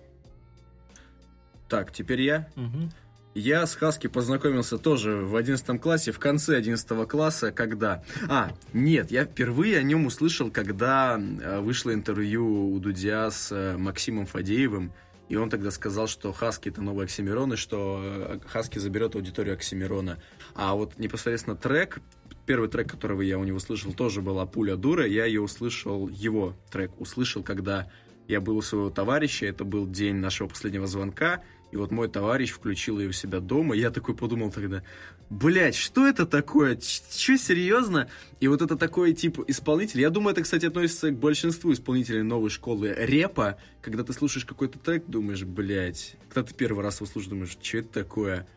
Так, теперь я. Мгм. Я с Хаски познакомился тоже в 11 классе, в конце 11 класса, когда... А, нет, я впервые о нем услышал, когда э, вышло интервью у Дудя с э, Максимом Фадеевым, и он тогда сказал, что Хаски это новый Оксимирон, и что э, Хаски заберет аудиторию Оксимирона. А вот непосредственно трек, первый трек, которого я у него слышал, тоже была «Пуля дура», я ее услышал, его трек услышал, когда я был у своего товарища, это был день нашего последнего звонка, и вот мой товарищ включил ее у себя дома, я такой подумал тогда, блять, что это такое? Че, серьезно? И вот это такой тип исполнитель, я думаю, это, кстати, относится к большинству исполнителей новой школы репа, когда ты слушаешь какой-то трек, думаешь, блять, когда ты первый раз его слушаешь, думаешь, что это такое?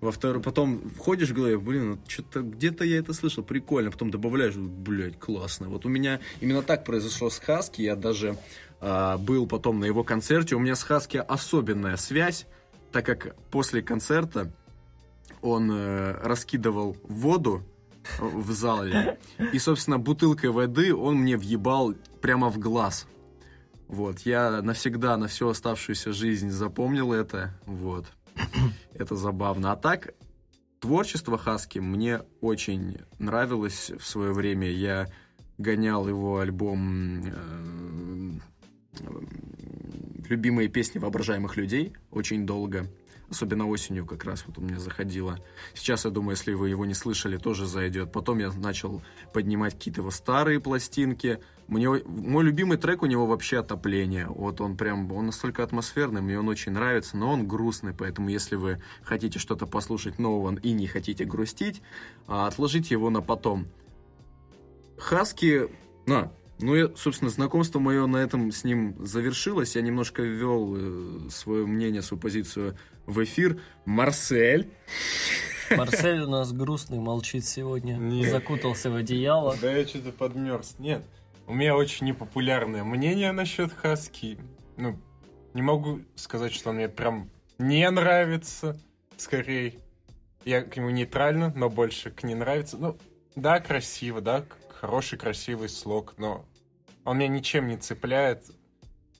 Во второй, потом входишь в голове, блин, ну, что-то где-то я это слышал, прикольно, потом добавляешь, блядь, классно. Вот у меня именно так произошло с Хаски, я даже а, был потом на его концерте, у меня с Хаски особенная связь, так как после концерта он э, раскидывал воду в зале, и, собственно, бутылкой воды он мне въебал прямо в глаз. Вот, я навсегда, на всю оставшуюся жизнь запомнил это, вот. Это забавно. А так, творчество Хаски мне очень нравилось в свое время. Я гонял его альбом э, «Любимые песни воображаемых людей» очень долго. Особенно осенью как раз вот у меня заходило. Сейчас, я думаю, если вы его не слышали, тоже зайдет. Потом я начал поднимать какие-то его старые пластинки. Мне, мой любимый трек у него вообще «Отопление». Вот он прям, он настолько атмосферный, мне он очень нравится, но он грустный, поэтому если вы хотите что-то послушать нового и не хотите грустить, а, отложите его на потом. Хаски, на, ну, я, собственно, знакомство мое на этом с ним завершилось. Я немножко ввел э, свое мнение, свою позицию в эфир. Марсель. Марсель у нас грустный, молчит сегодня. Нет. Закутался в одеяло. Да я что-то подмерз. Нет, у меня очень непопулярное мнение насчет Хаски. Ну, не могу сказать, что он мне прям не нравится, скорее. Я к нему нейтрально, но больше к не нравится. Ну, да, красиво, да, хороший, красивый слог, но он меня ничем не цепляет.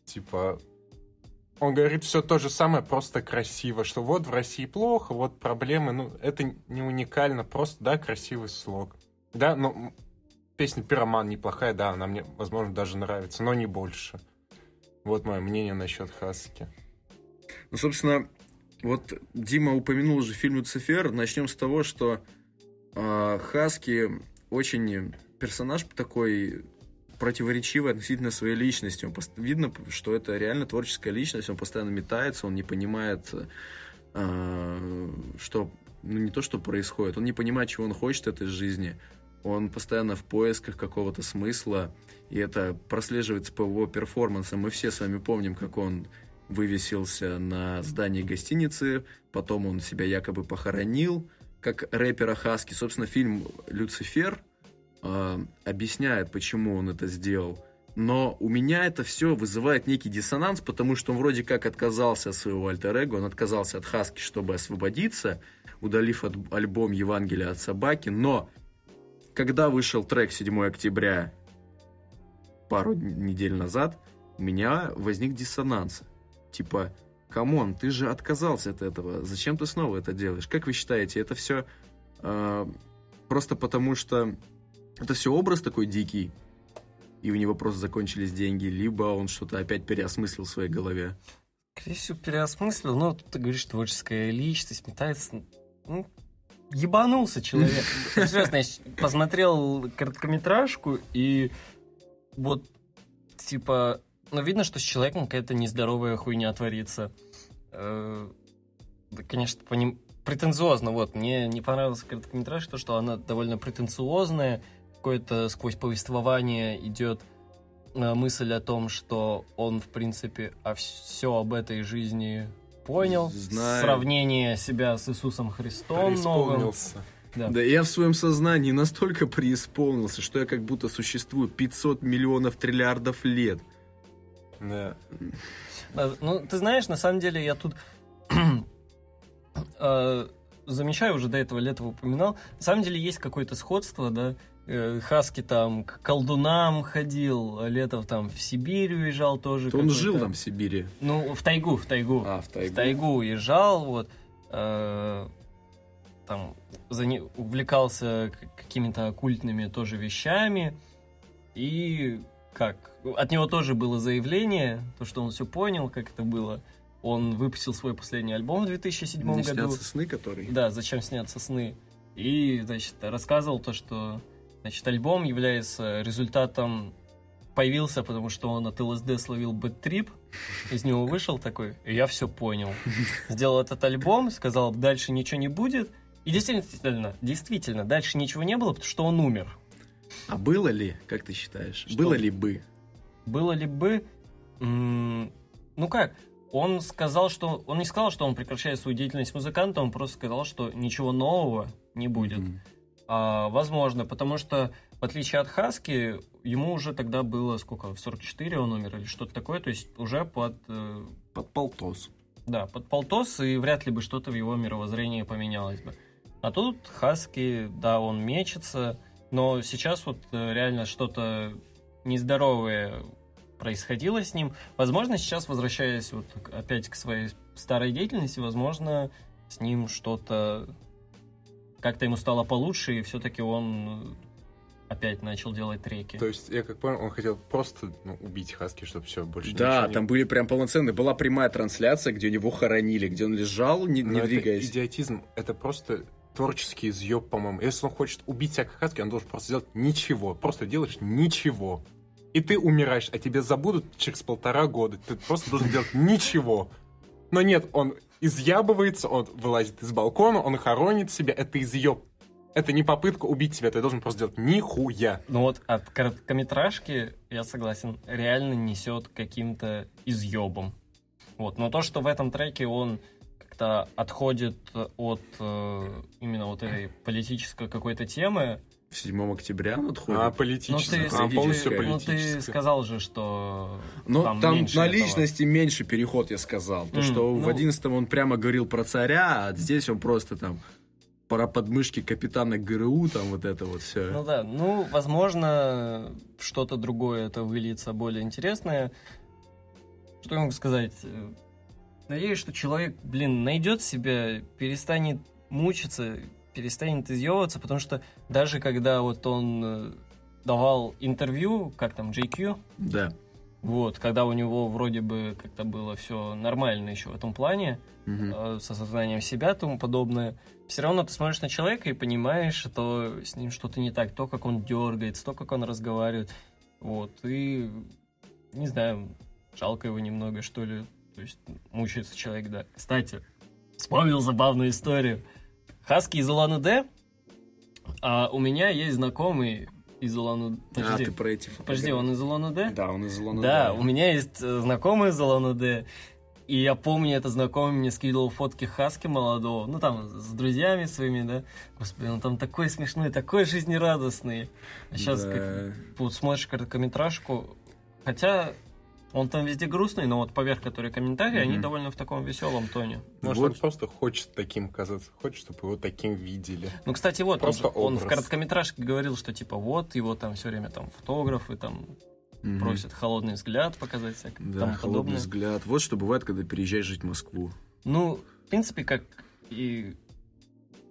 Типа, он говорит все то же самое, просто красиво, что вот в России плохо, вот проблемы, ну, это не уникально, просто, да, красивый слог. Да, ну, м, песня «Пироман» неплохая, да, она мне, возможно, даже нравится, но не больше. Вот мое мнение насчет Хаски. Ну, собственно, вот Дима упомянул уже фильм «Люцифер». Начнем с того, что э, Хаски очень персонаж такой противоречивый относительно своей личности. Он пост- видно, что это реально творческая личность, он постоянно метается, он не понимает, э, что, ну не то, что происходит, он не понимает, чего он хочет этой жизни. Он постоянно в поисках какого-то смысла, и это прослеживается по его перформансам. Мы все с вами помним, как он вывесился на здании гостиницы, потом он себя якобы похоронил, как рэпера Хаски. Собственно, фильм «Люцифер» э, объясняет, почему он это сделал. Но у меня это все вызывает некий диссонанс, потому что он вроде как отказался от своего альтер -эго, он отказался от Хаски, чтобы освободиться, удалив от, альбом «Евангелие от собаки», но когда вышел трек 7 октября пару недель назад, у меня возник диссонанс. Типа, come on, ты же отказался от этого, зачем ты снова это делаешь? Как вы считаете, это все э, просто потому, что это все образ такой дикий, и у него просто закончились деньги, либо он что-то опять переосмыслил в своей голове? Скорее всего, переосмыслил, но ты говоришь, творческая личность метается. Ну, ебанулся человек. Серьезно, я посмотрел короткометражку, и вот, типа, ну, видно, что с человеком какая-то нездоровая хуйня творится. Э, конечно, по ним претенциозно, вот, мне не понравилась короткометражка, то, что она довольно претенциозная, какое-то сквозь повествование идет э, мысль о том, что он, в принципе, а все об этой жизни понял. Знаю. Сравнение себя с Иисусом Христом новым. Преисполнился. Да. Да, я в своем сознании настолько преисполнился, что я как будто существую 500 миллионов триллиардов лет. Да. Да, Ну, ты знаешь, на самом деле я тут э, замечаю, уже до этого лета упоминал, на самом деле есть какое-то сходство, да, Хаски там к колдунам ходил, Летов там в Сибирь уезжал тоже. То он жил там в Сибири. Ну, в тайгу, в тайгу. А, в тайгу. В тайгу уезжал, вот. э, там зане- увлекался к- какими-то оккультными тоже вещами. И как? От него тоже было заявление, то, что он все понял, как это было. Он выпустил свой последний альбом в 2007 Мне году. снятся сны, которые... Да, зачем снятся сны. И, значит, рассказывал то, что значит, альбом является результатом появился, потому что он от ЛСД словил бэт-трип, из него вышел такой, и я все понял. Сделал этот альбом, сказал, дальше ничего не будет. И действительно, действительно, дальше ничего не было, потому что он умер. А было ли, как ты считаешь, Что? было ли бы? Было ли бы... м, Ну как, он сказал, что... Он не сказал, что он прекращает свою деятельность музыканта, он просто сказал, что ничего нового не будет. М. А, возможно, потому что, в отличие от Хаски, ему уже тогда было сколько, в 44 он умер или что-то такое, то есть уже под, э, Под полтос. да, под полтос, и вряд ли бы что-то в его мировоззрении поменялось бы. А тут Хаски, да, он мечется, но сейчас вот э, реально что-то нездоровое происходило с ним. Возможно, сейчас, возвращаясь вот опять к своей старой деятельности, возможно, с ним что-то как-то ему стало получше, и все-таки он э, опять начал делать треки. То есть, я как понял, он хотел просто ну, убить Хаски, чтобы все, больше Да, не- там были прям полноценные. Была прямая трансляция, где его хоронили, где он лежал, не, Но не это двигаясь. идиотизм, это просто творческий изъеб, по-моему. Если он хочет убить всякой Хаски, он должен просто сделать ничего. Просто делаешь ничего. И ты умираешь, а тебе забудут через полтора года. Ты просто должен делать ничего. Но нет, он изъябывается, он вылазит из балкона, он хоронит себя. Это изъеб. Это не попытка убить тебя, ты должен просто сделать нихуя. Ну вот от короткометражки, я согласен, реально несет каким-то изъебом. Вот. Но то, что в этом треке он как-то отходит от э, именно вот этой политической какой-то темы, 7 октября он отходит. А ну политически, ты, а, полностью ты- ну, ты сказал же, что Ну, там, меньше на этого. личности меньше переход, я сказал. То, М, что в ну- 11 он прямо говорил про царя, а здесь он просто там про подмышки капитана ГРУ, там вот это вот все. Ну да, ну, возможно, что-то другое это выльется более интересное. Что я могу сказать? Надеюсь, что человек, блин, найдет себя, перестанет мучиться, перестанет изъевываться, потому что даже когда вот он э, давал интервью, как там, JQ, Да. Вот, когда у него вроде бы как-то было все нормально еще в этом плане, Мгм. э, с осознанием себя и тому подобное, все равно ты смотришь на человека и понимаешь, что с ним что-то не так, то, как он дергается, то, как он разговаривает. Вот, и не знаю, жалко его немного, что ли. То есть мучается человек, да. Кстати, вспомнил забавную историю. Хаски из Улан-Удэ, а у меня есть знакомый из Улан-Удэ. А, Подожди, ты про эти подожди, он из Улан-Удэ? Да, он из Улан-Удэ. Да, у меня есть э, знакомый из Улан-Удэ, и я помню, этот знакомый мне скидывал фотки Хаски молодого, ну там с друзьями своими, да. Господи, он там такой смешной, такой жизнерадостный. А сейчас Да. как вот смотришь короткометражку, хотя он там везде грустный, но вот поверх которые комментарии, они Мгм. довольно в таком веселом тоне. Может, Вот. он просто хочет таким казаться, хочет, чтобы его таким видели. Ну, кстати, вот, он, Просто он в образ. короткометражке говорил, что типа вот, его там все время там фотографы там Мгм. просят холодный взгляд показать, всякое Да, тому холодный подобное. взгляд. Вот что бывает, когда переезжаешь жить в Москву. Ну, в принципе, как и,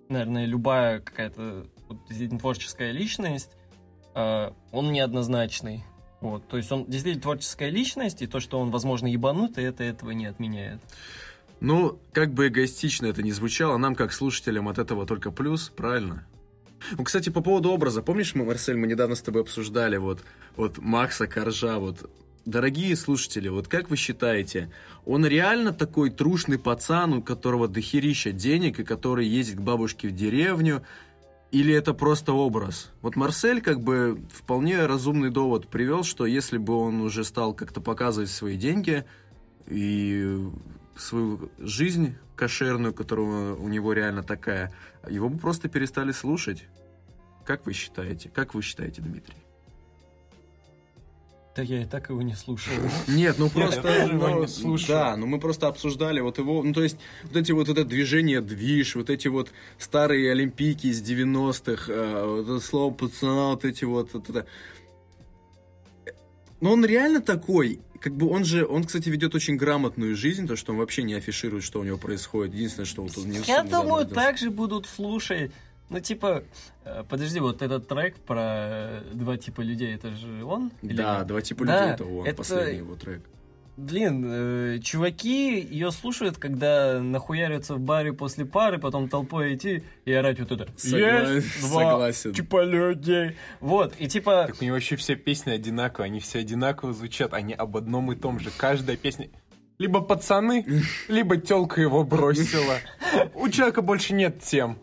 наверное, любая какая-то вот, творческая личность, э, он неоднозначный. Вот, то есть он действительно творческая личность, и то, что он, возможно, ебанутый, это этого не отменяет. Ну, как бы эгоистично это ни звучало, нам, как слушателям, от этого только плюс, правильно? Ну, кстати, по поводу образа. Помнишь, мы, Марсель, мы недавно с тобой обсуждали вот, вот Макса Коржа, вот Дорогие слушатели, вот как вы считаете, он реально такой трушный пацан, у которого дохерища денег и который ездит к бабушке в деревню, или это просто образ? Вот Марсель как бы вполне разумный довод привел, что если бы он уже стал как-то показывать свои деньги и свою жизнь кошерную, которая у него реально такая, его бы просто перестали слушать. Как вы считаете? Как вы считаете, Дмитрий? Да я и так его не слушал. Нет, ну я просто... тоже его ну, не слушаю. Да, ну мы просто обсуждали вот его... Ну то есть вот эти вот это движение движ, вот эти вот старые олимпийки из 90-х, э, вот это слово пацана, вот эти вот... вот это. Но он реально такой, как бы он же, он, кстати, ведет очень грамотную жизнь, то, что он вообще не афиширует, что у него происходит. Единственное, что вот он не Я думаю, задумывается. так же будут слушать. Ну, типа, э, подожди, вот этот трек про э, два типа людей, это же он? Или Да, нет? два типа Да, людей, это он, это- последний его трек. Блин, э, чуваки ее слушают, когда нахуярятся в баре после пары, потом толпой идти и орать вот это. Согла- Есть два согласен. типа людей. Вот, и типа... Так у него вообще все песни одинаковые, они все одинаково звучат, они об одном и том же. Каждая песня... Либо пацаны, либо телка его бросила. У человека больше нет тем.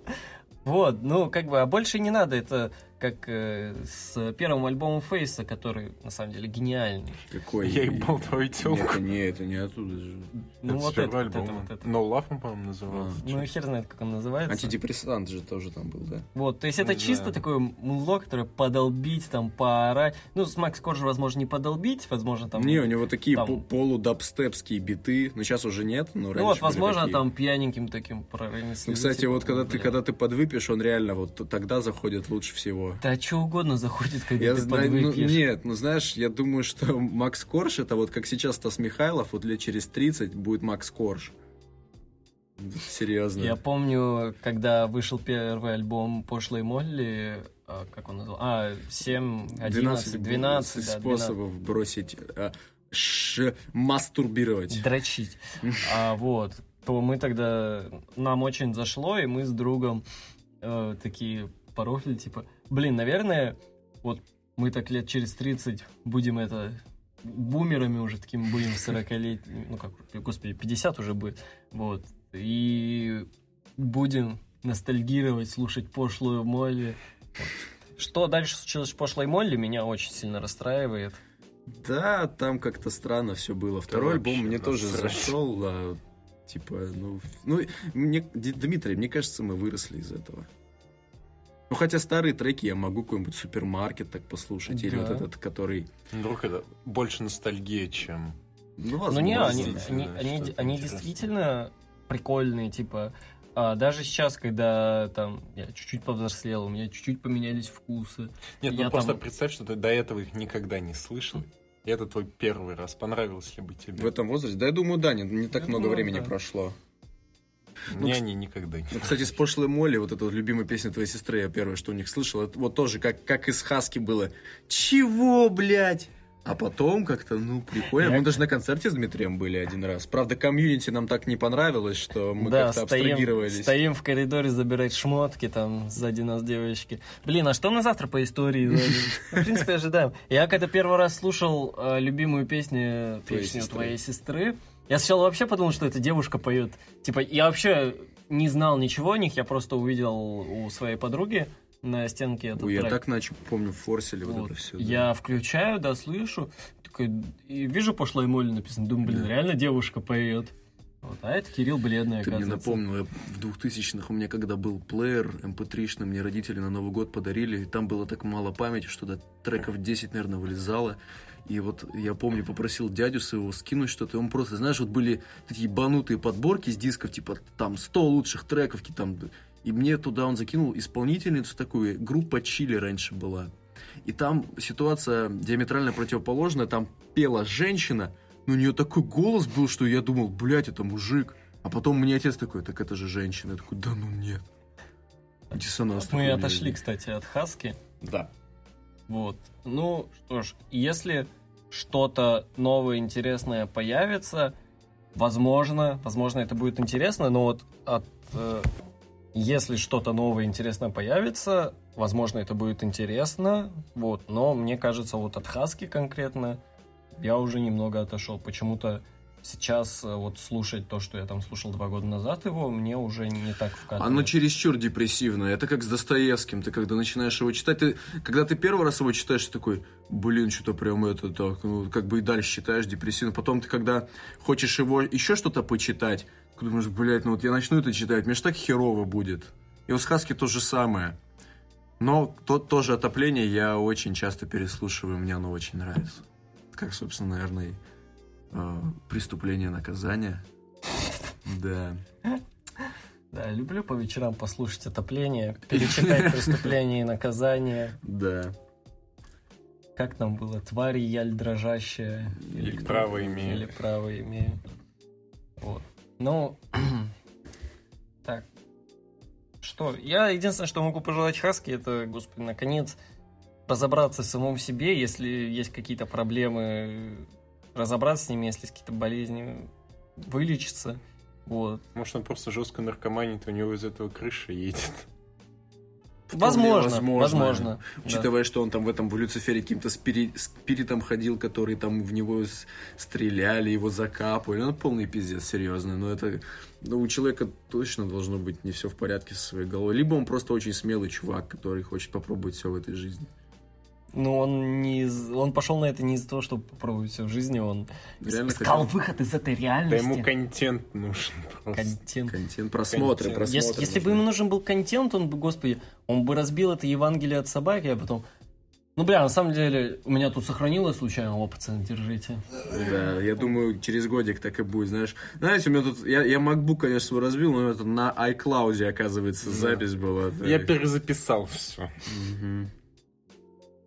Вот, ну, как бы, а больше не надо. Это как э, с первым альбомом Фейса, который, на самом деле, гениальный. Какой? Я ебал твою Нет, телку. это не, это не оттуда же. Ну, Это вот это, первого вот это, вот это. No Love, он, по-моему, назывался. Ну, и хер знает, как он называется. Антидепрессант же тоже там был, да? Вот, то есть это Не чисто знаю. такое музло, которое подолбить, там, поорать. Ну, с Макс Коржа, возможно, не подолбить, возможно, там... не, у него такие там- по- полудабстепские биты, но сейчас уже нет, но раньше Ну, вот, были возможно, такие. там пьяненьким таким прорынесли. Ну, кстати, вот когда ты, когда ты подвыпьешь, он реально вот тогда заходит лучше всего. Да что угодно заходит, когда Я ты знаю, ну, нет, ну знаешь, я думаю, что Макс Корж это вот как сейчас Стас Михайлов, вот лет через 30 будет Макс Корж. Серьезно. Я помню, когда вышел первый альбом Пошлой Молли, а, как он назвал? А, 7, 11, 12, да, 12. способов бросить, а, ш- мастурбировать. дрочить. А, вот. То мы тогда... Нам очень зашло, и мы с другом э, такие порофли, типа... Блин, наверное, вот мы так лет через 30 будем это... Бумерами уже таким будем 40 лет, ну как, господи, 50 уже будет, вот, и будем ностальгировать, слушать пошлую Молли. Что дальше случилось с пошлой Молли, меня очень сильно расстраивает. Да, там как-то странно все было. Второй вообще альбом мне тоже зашел, да, типа, ну, ну, мне, Дмитрий, мне кажется, мы выросли из этого. Ну, хотя старые треки я могу какой-нибудь супермаркет так послушать, или Да. вот этот, который, Вдруг это больше ностальгия, чем... ну, Ну не, они, действительно, они, они, они интересное. действительно прикольные, типа. а, даже сейчас, когда там я чуть-чуть повзрослел, у меня чуть-чуть поменялись вкусы. Нет, Я ну просто там- представь, что ты до этого их никогда не слышал. И это твой первый раз. Понравилось ли бы тебе? в этом возрасте. Да, я думаю, да, не, не так Я много думаю, времени да. прошло. Мне Ну, они никогда не... Ну, кстати, с пошлой Молли, вот эта вот любимая песня твоей сестры, я первое, что у них слышал, это вот тоже, как, как из Хаски было. Чего, блядь? А потом как-то, ну, прикольно. Я- Мы даже на концерте с Дмитрием были один раз. Правда, комьюнити нам так не понравилось, что мы да, как-то стоим, абстрагировались. стоим в коридоре забирать шмотки, там сзади нас девочки. Блин, а что на завтра по истории? Ну, В принципе, ожидаем. Я когда первый раз слушал э, любимую песню, Твоей песню сестры. твоей сестры, я сначала вообще подумал, что эта девушка поет. Типа, я вообще не знал ничего о них, я просто увидел у своей подруги на стенке этот Ой, я трек. так начал, помню, форсили вот, Вот. это все. Я включаю, да, слышу, такой, и вижу пошлой моль написано, думаю, блин, Да. реально девушка поет. Вот, а это Кирилл Бледный, Ты мне напомнил, я в 2000-х у меня когда был плеер mp3 мне родители на Новый год подарили, и там было так мало памяти, что до треков 10, наверное, вылезало. И вот я помню, попросил дядю своего скинуть что-то, и он просто, знаешь, вот были такие ебанутые подборки с дисков, типа там 100 лучших треков, там, и мне туда он закинул исполнительницу такую, группа Чили раньше была. И там ситуация диаметрально противоположная, там пела женщина, но у нее такой голос был, что я думал, блядь, это мужик. А потом мне отец такой, так это же женщина. Я такой, да ну нет. Диссонанс Мы отошли, возник. кстати, от Хаски. Да. Вот. Ну, что ж, если что-то новое, интересное появится, возможно, возможно, это будет интересно, но вот от, э, если что-то новое, интересное появится, возможно, это будет интересно, вот, но мне кажется, вот от Хаски конкретно я уже немного отошел. Почему-то сейчас э, вот слушать то, что я там слушал два года назад его, мне уже не так вкатывает. Оно чересчур депрессивное. Это как с Достоевским. Ты когда начинаешь его читать, ты, когда ты первый раз его читаешь, ты такой, блин, что-то прям это так, ну, как бы и дальше читаешь депрессивно. Потом ты, когда хочешь его еще что-то почитать, ты думаешь, блядь, ну вот я начну это читать, мне же так херово будет. И у Сказки то же самое. Но то, тоже отопление я очень часто переслушиваю, мне оно очень нравится. Как, собственно, наверное, и, преступление наказание. Да. Да, люблю по вечерам послушать отопление, перечитать преступление и наказание. Да. Как там было? Твари, яль дрожащая. Или право имею. Или право имею. Вот. Ну, так. Что? Я единственное, что могу пожелать Хаски, это, господи, наконец разобраться в самом себе, если есть какие-то проблемы, разобраться с ними, если какие-то болезни, вылечиться. Вот. Может, он просто жестко наркоманит, у него из этого крыша едет. Возможно, возможно. возможно. да. Учитывая, что он там в этом в Люцифере каким-то спири- спиритом ходил, который там в него с- стреляли, его закапывали. Ну, полный пиздец, серьезно. Но это ну, у человека точно должно быть не все в порядке со своей головой. Либо он просто очень смелый чувак, который хочет попробовать все в этой жизни. Ну, он не из- он пошел на это не из-за того, чтобы попробовать все в жизни, он Реально искал хотел выход из этой Да реальности. ему контент нужен просто. контент. контент, просмотры, Контент. просмотры. Если, если бы ему нужен был контент, он бы, господи, он бы разбил это Евангелие от собаки, а потом... Ну, бля, на самом деле, у меня тут сохранилось случайно, о, пацаны, держите. Да, я думаю, через годик так и будет, знаешь. Знаете, у меня тут, я, я MacBook, конечно, свой разбил, но это на iCloud, оказывается, запись была. Я Так. перезаписал все. Мгм.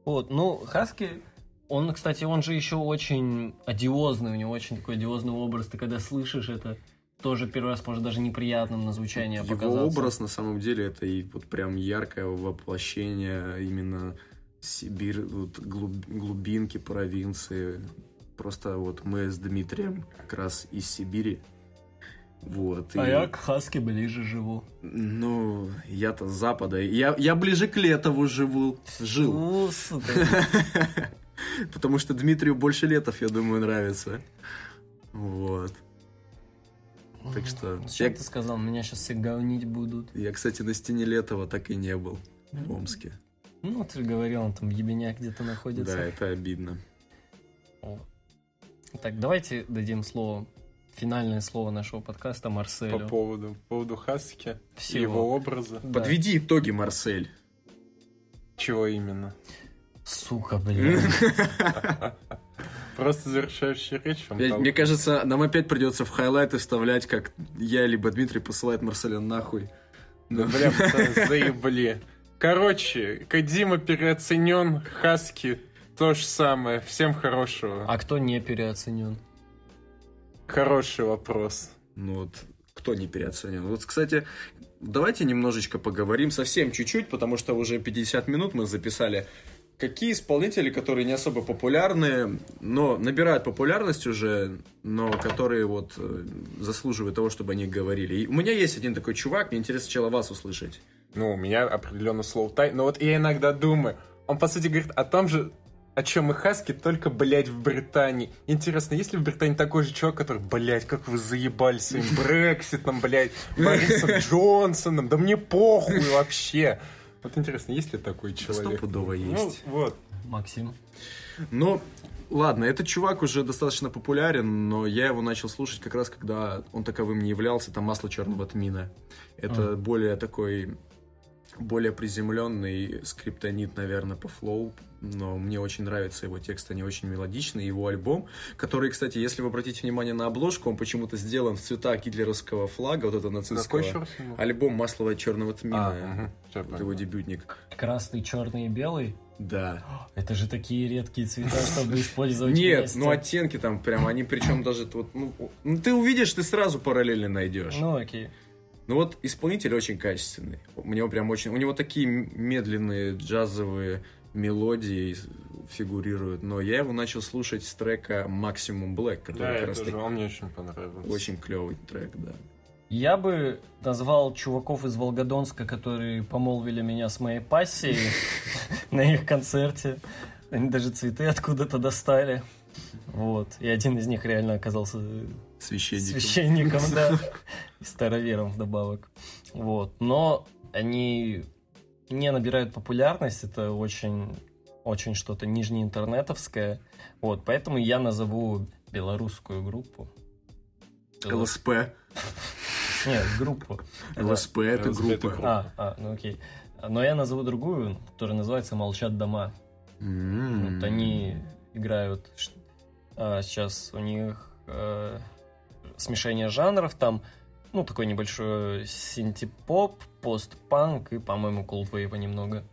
Вот, ну, Хаски, он, кстати, он же еще очень одиозный, у него очень такой одиозный образ, ты когда слышишь это, тоже первый раз может даже неприятным на звучание Его показаться. образ, на самом деле, это и вот прям яркое воплощение именно Сибирь, вот глуб- глубинки провинции. Просто вот мы с Дмитрием как раз из Сибири. Вот. А и- я к Хаске ближе живу. Ну, я-то с запада. Я, я ближе к Летову живу. Жил. Ну. Потому что Дмитрию больше Летов, я думаю, нравится. Вот. Так что... Я, ты сказал? Меня сейчас все говнить будут. я, кстати, на стене Летова так и не был в Омске. Ну, ты же говорил, он там ебеня где-то находится. Да, это обидно. О. Так, давайте дадим слово, финальное слово нашего подкаста По Марселю. поводу, по поводу Хаски, Всего. его образа. Да. Подведи итоги, Марсель. Чего именно? Сука, блин. Просто завершающая речь Я-. Мне кажется, нам опять придется в хайлайты вставлять, как я либо Дмитрий посылает Марселя нахуй. Да, бля, пацаны, заебли. Короче, Кадима переоценен, Хаски то же самое. Всем хорошего. А кто не переоценен? Хороший вопрос. Ну вот, кто не переоценен? Вот, кстати, давайте немножечко поговорим, совсем чуть-чуть, потому что уже 50 минут мы записали. какие исполнители, которые не особо популярны, но набирают популярность уже, но которые вот э, заслуживают того, чтобы они говорили. И у меня есть один такой чувак, мне интересно сначала вас услышать. Ну, у меня определенно slow тай, но вот я иногда думаю, он, по сути, говорит о том же, о чем и Хаски, только, блядь, в Британии. Интересно, есть ли в Британии такой же чувак, который, блядь, как вы заебали своим Брекситом, блядь, Борисом Джонсоном, да мне похуй вообще. Вот интересно, есть ли такой человек? Стопудово Ну, есть. вот. Максим. Ну, ладно, этот чувак уже достаточно популярен, но я его начал слушать как раз, когда он таковым не являлся, там «Масло черного тмина». Это более такой, более приземленный скриптонит, наверное, по флоу, но мне очень нравятся его тексты, они очень мелодичные, его альбом, который, кстати, если вы обратите внимание на обложку, он почему-то сделан в цветах гитлеровского флага, вот это нацистского. Какой еще раз? ему? Альбом «Масло черного тмина», А, это понял. его дебютник. Красный, черный и белый. Да. Это же такие редкие цвета, чтобы использовать Нет, вместе. ну оттенки там прям, они причем даже вот, ну, ну, ты увидишь, ты сразу параллельно найдешь. Ну, Ну, окей. вот исполнитель очень качественный. У него прям очень, у него такие медленные джазовые мелодии фигурируют, но я его начал слушать с трека Maximum Black, который Да, как раз таки он мне очень понравился. очень клевый трек, да. Я бы назвал чуваков из Волгодонска, которые помолвили меня с моей пассией на их концерте. Они даже цветы откуда-то достали. Вот. И один из них реально оказался Священник. священником, да. И старовером вдобавок. Вот. Но они не набирают популярность. Это очень, очень что-то нижнеинтернетовское. Вот. Поэтому я назову белорусскую группу. ЛСП. Нет, группу. ЛСП это группа. А, а, ну окей. Но я назову другую, которая называется «Молчат дома». Вот они играют а, сейчас у них э, смешение жанров там, ну такой небольшой синтепоп, постпанк и, по-моему, колдвейва немного.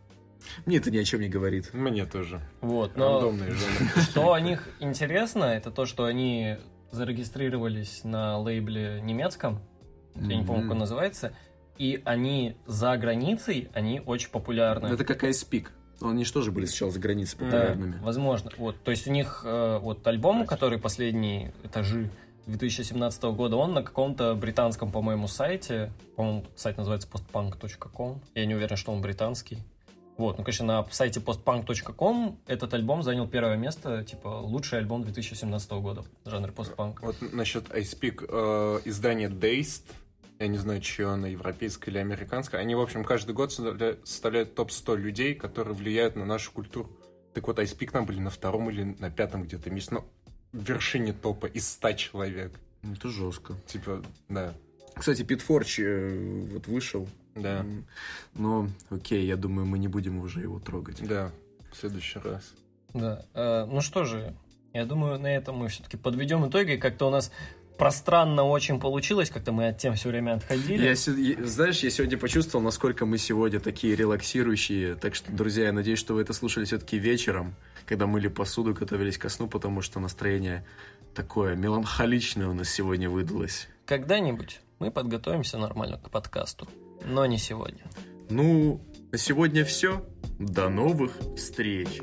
Мне это ни о чем не говорит. Мне тоже. Вот, но Рандомные жанры. что о них интересно, это то, что они зарегистрировались на лейбле немецком, я не помню, как он называется, и они за границей, они очень популярны. Это как Ice Peak. Они же тоже были сначала за границей Да, популярными. возможно. Вот, то есть у них э, вот альбом, который последний этажи 2017 года, он на каком-то британском, по-моему, сайте, по-моему, сайт называется postpunk.com, я не уверен, что он британский. Вот, ну, конечно, на сайте postpunk.com этот альбом занял первое место, типа, лучший альбом 2017 года в жанре постпанк. Вот насчет iSpeak, э, издание Dazed, я не знаю, чье оно, европейское или американское, они, в общем, каждый год составля- составляют топ-100 людей, которые влияют на нашу культуру. Так вот, iSpeak там были на втором или на пятом где-то месте, ну, вершине топа из 100 человек. Ну, Это жестко. Типа, да, Кстати, Пит Форч э, вот вышел. да, Но, окей, я думаю, мы не будем уже его трогать. да, в следующий раз. Да. Э, ну что же, я думаю, на этом мы все-таки подведем итоги. Как-то у нас пространно очень получилось, как-то мы от тем все время отходили. Я- знаешь, я сегодня почувствовал, насколько мы сегодня такие релаксирующие. Так что, друзья, я надеюсь, что вы это слушали все-таки вечером, когда мыли посуду, готовились ко сну, потому что настроение такое меланхоличное у нас сегодня выдалось. Когда-нибудь мы подготовимся нормально к подкасту, но не сегодня. Ну, на сегодня все. До новых встреч.